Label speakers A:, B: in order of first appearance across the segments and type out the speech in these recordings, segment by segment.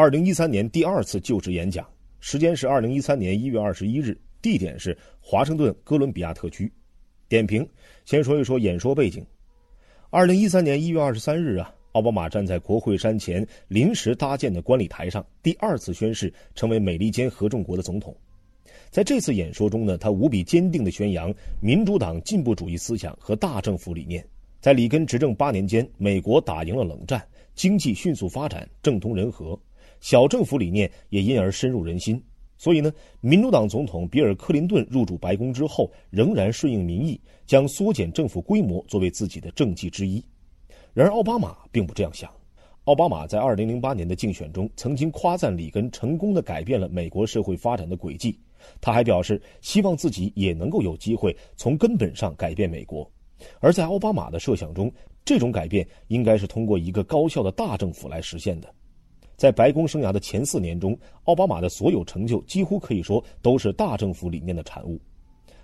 A: 二零一三年第二次就职演讲，时间是二零一三年一月二十一日，地点是华盛顿哥伦比亚特区。点评：先说一说演说背景。二零一三年一月二十三日啊，奥巴马站在国会山前临时搭建的观礼台上，第二次宣誓成为美利坚合众国的总统。在这次演说中呢，他无比坚定地宣扬民主党进步主义思想和大政府理念。在里根执政八年间，美国打赢了冷战，经济迅速发展，政通人和，小政府理念也因而深入人心。所以呢，民主党总统比尔·克林顿入主白宫之后，仍然顺应民意，将缩减政府规模作为自己的政绩之一。然而，奥巴马并不这样想。奥巴马在2008年的竞选中曾经夸赞里根成功的改变了美国社会发展的轨迹，他还表示希望自己也能够有机会从根本上改变美国。而在奥巴马的设想中，这种改变应该是通过一个高效的大政府来实现的。在白宫生涯的前四年中，奥巴马的所有成就几乎可以说都是大政府理念的产物。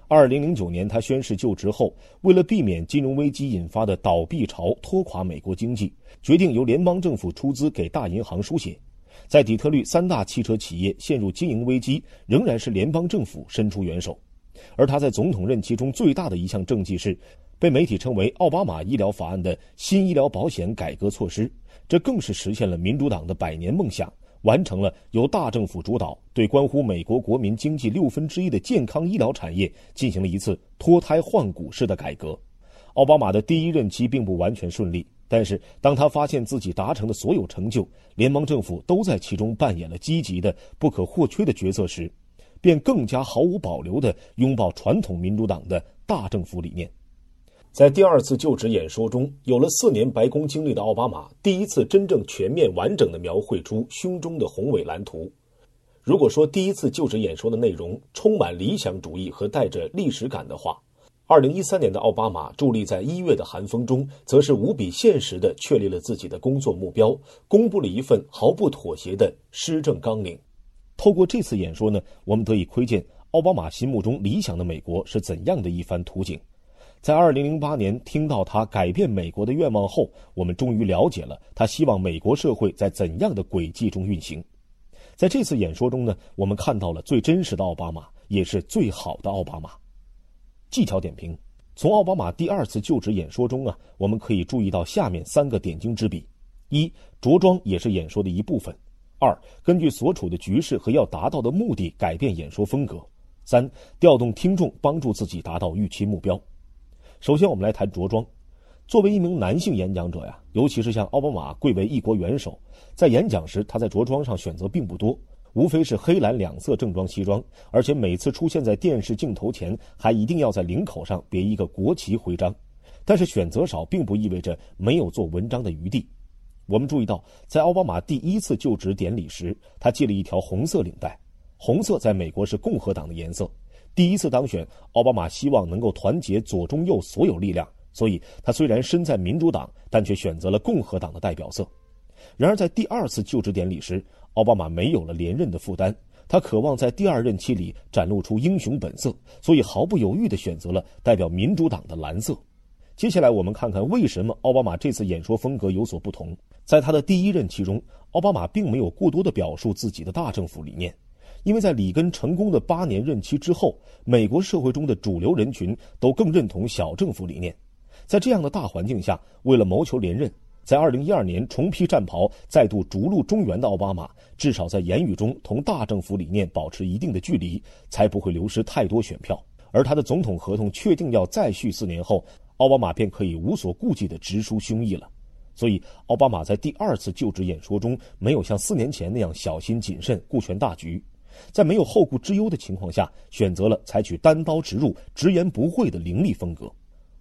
A: 二零零九年，他宣誓就职后，为了避免金融危机引发的倒闭潮拖垮美国经济，决定由联邦政府出资给大银行输血。在底特律三大汽车企业陷入经营危机，仍然是联邦政府伸出援手。而他在总统任期中最大的一项政绩是。被媒体称为“奥巴马医疗法案”的新医疗保险改革措施，这更是实现了民主党的百年梦想，完成了由大政府主导对关乎美国国民经济六分之一的健康医疗产业进行了一次脱胎换骨式的改革。奥巴马的第一任期并不完全顺利，但是当他发现自己达成的所有成就，联邦政府都在其中扮演了积极的、不可或缺的角色时，便更加毫无保留地拥抱传统民主党的大政府理念。在第二次就职演说中，有了四年白宫经历的奥巴马，第一次真正全面完整地描绘出胸中的宏伟蓝图。如果说第一次就职演说的内容充满理想主义和带着历史感的话，二零一三年的奥巴马伫立在一月的寒风中，则是无比现实地确立了自己的工作目标，公布了一份毫不妥协的施政纲领。透过这次演说呢，我们得以窥见奥巴马心目中理想的美国是怎样的一番图景。在二零零八年听到他改变美国的愿望后，我们终于了解了他希望美国社会在怎样的轨迹中运行。在这次演说中呢，我们看到了最真实的奥巴马，也是最好的奥巴马。技巧点评：从奥巴马第二次就职演说中啊，我们可以注意到下面三个点睛之笔：一、着装也是演说的一部分；二、根据所处的局势和要达到的目的改变演说风格；三、调动听众，帮助自己达到预期目标。首先，我们来谈着装。作为一名男性演讲者呀，尤其是像奥巴马贵为一国元首，在演讲时，他在着装上选择并不多，无非是黑蓝两色正装西装，而且每次出现在电视镜头前，还一定要在领口上别一个国旗徽章。但是选择少，并不意味着没有做文章的余地。我们注意到，在奥巴马第一次就职典礼时，他系了一条红色领带，红色在美国是共和党的颜色。第一次当选，奥巴马希望能够团结左中右所有力量，所以他虽然身在民主党，但却选择了共和党的代表色。然而，在第二次就职典礼时，奥巴马没有了连任的负担，他渴望在第二任期里展露出英雄本色，所以毫不犹豫地选择了代表民主党的蓝色。接下来，我们看看为什么奥巴马这次演说风格有所不同。在他的第一任期中，奥巴马并没有过多的表述自己的大政府理念。因为在里根成功的八年任期之后，美国社会中的主流人群都更认同小政府理念。在这样的大环境下，为了谋求连任，在二零一二年重披战袍，再度逐鹿中原的奥巴马，至少在言语中同大政府理念保持一定的距离，才不会流失太多选票。而他的总统合同确定要再续四年后，奥巴马便可以无所顾忌地直抒胸臆了。所以，奥巴马在第二次就职演说中，没有像四年前那样小心谨慎、顾全大局。在没有后顾之忧的情况下，选择了采取单刀直入、直言不讳的凌厉风格。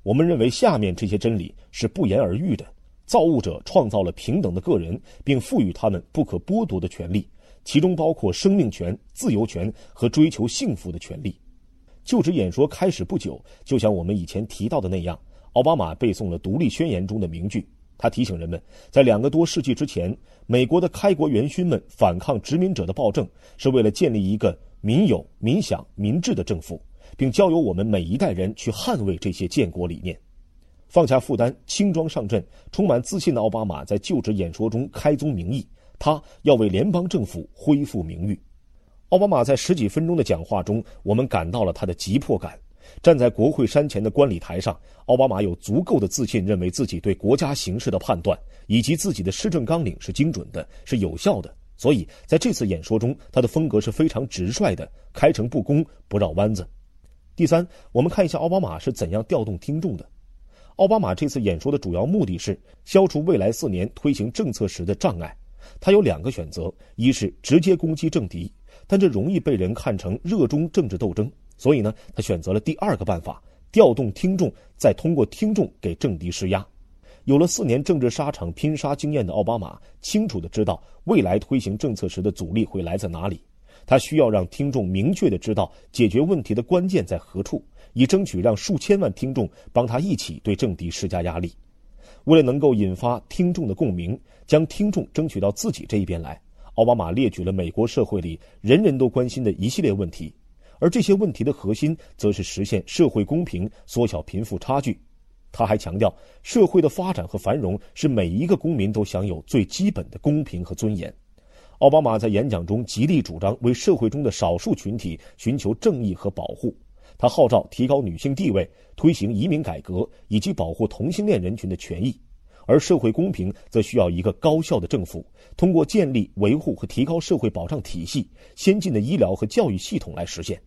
A: 我们认为，下面这些真理是不言而喻的：造物者创造了平等的个人，并赋予他们不可剥夺的权利，其中包括生命权、自由权和追求幸福的权利。就职演说开始不久，就像我们以前提到的那样，奥巴马背诵了《独立宣言》中的名句。他提醒人们，在两个多世纪之前，美国的开国元勋们反抗殖民者的暴政，是为了建立一个民有、民享、民治的政府，并交由我们每一代人去捍卫这些建国理念。放下负担，轻装上阵，充满自信的奥巴马在就职演说中开宗明义，他要为联邦政府恢复名誉。奥巴马在十几分钟的讲话中，我们感到了他的急迫感。站在国会山前的观礼台上，奥巴马有足够的自信，认为自己对国家形势的判断以及自己的施政纲领是精准的，是有效的。所以在这次演说中，他的风格是非常直率的，开诚布公，不绕弯子。第三，我们看一下奥巴马是怎样调动听众的。奥巴马这次演说的主要目的是消除未来四年推行政策时的障碍。他有两个选择：一是直接攻击政敌。但这容易被人看成热衷政治斗争，所以呢，他选择了第二个办法，调动听众，再通过听众给政敌施压。有了四年政治沙场拼杀经验的奥巴马，清楚的知道未来推行政策时的阻力会来自哪里。他需要让听众明确的知道解决问题的关键在何处，以争取让数千万听众帮他一起对政敌施加压力。为了能够引发听众的共鸣，将听众争取到自己这一边来。奥巴马列举了美国社会里人人都关心的一系列问题，而这些问题的核心则是实现社会公平、缩小贫富差距。他还强调，社会的发展和繁荣是每一个公民都享有最基本的公平和尊严。奥巴马在演讲中极力主张为社会中的少数群体寻求正义和保护，他号召提高女性地位、推行移民改革以及保护同性恋人群的权益。而社会公平则需要一个高效的政府，通过建立、维护和提高社会保障体系、先进的医疗和教育系统来实现。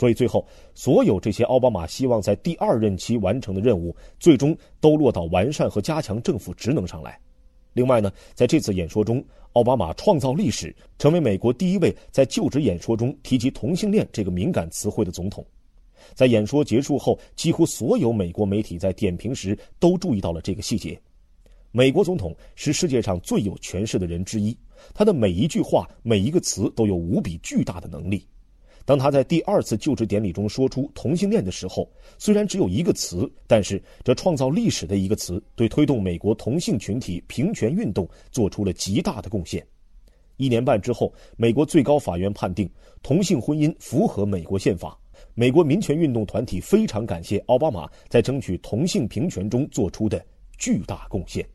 A: 所以，最后所有这些奥巴马希望在第二任期完成的任务，最终都落到完善和加强政府职能上来。另外呢，在这次演说中，奥巴马创造历史，成为美国第一位在就职演说中提及同性恋这个敏感词汇的总统。在演说结束后，几乎所有美国媒体在点评时都注意到了这个细节。美国总统是世界上最有权势的人之一，他的每一句话、每一个词都有无比巨大的能力。当他在第二次就职典礼中说出同性恋的时候，虽然只有一个词，但是这创造历史的一个词，对推动美国同性群体平权运动做出了极大的贡献。一年半之后，美国最高法院判定同性婚姻符合美国宪法。美国民权运动团体非常感谢奥巴马在争取同性平权中做出的巨大贡献。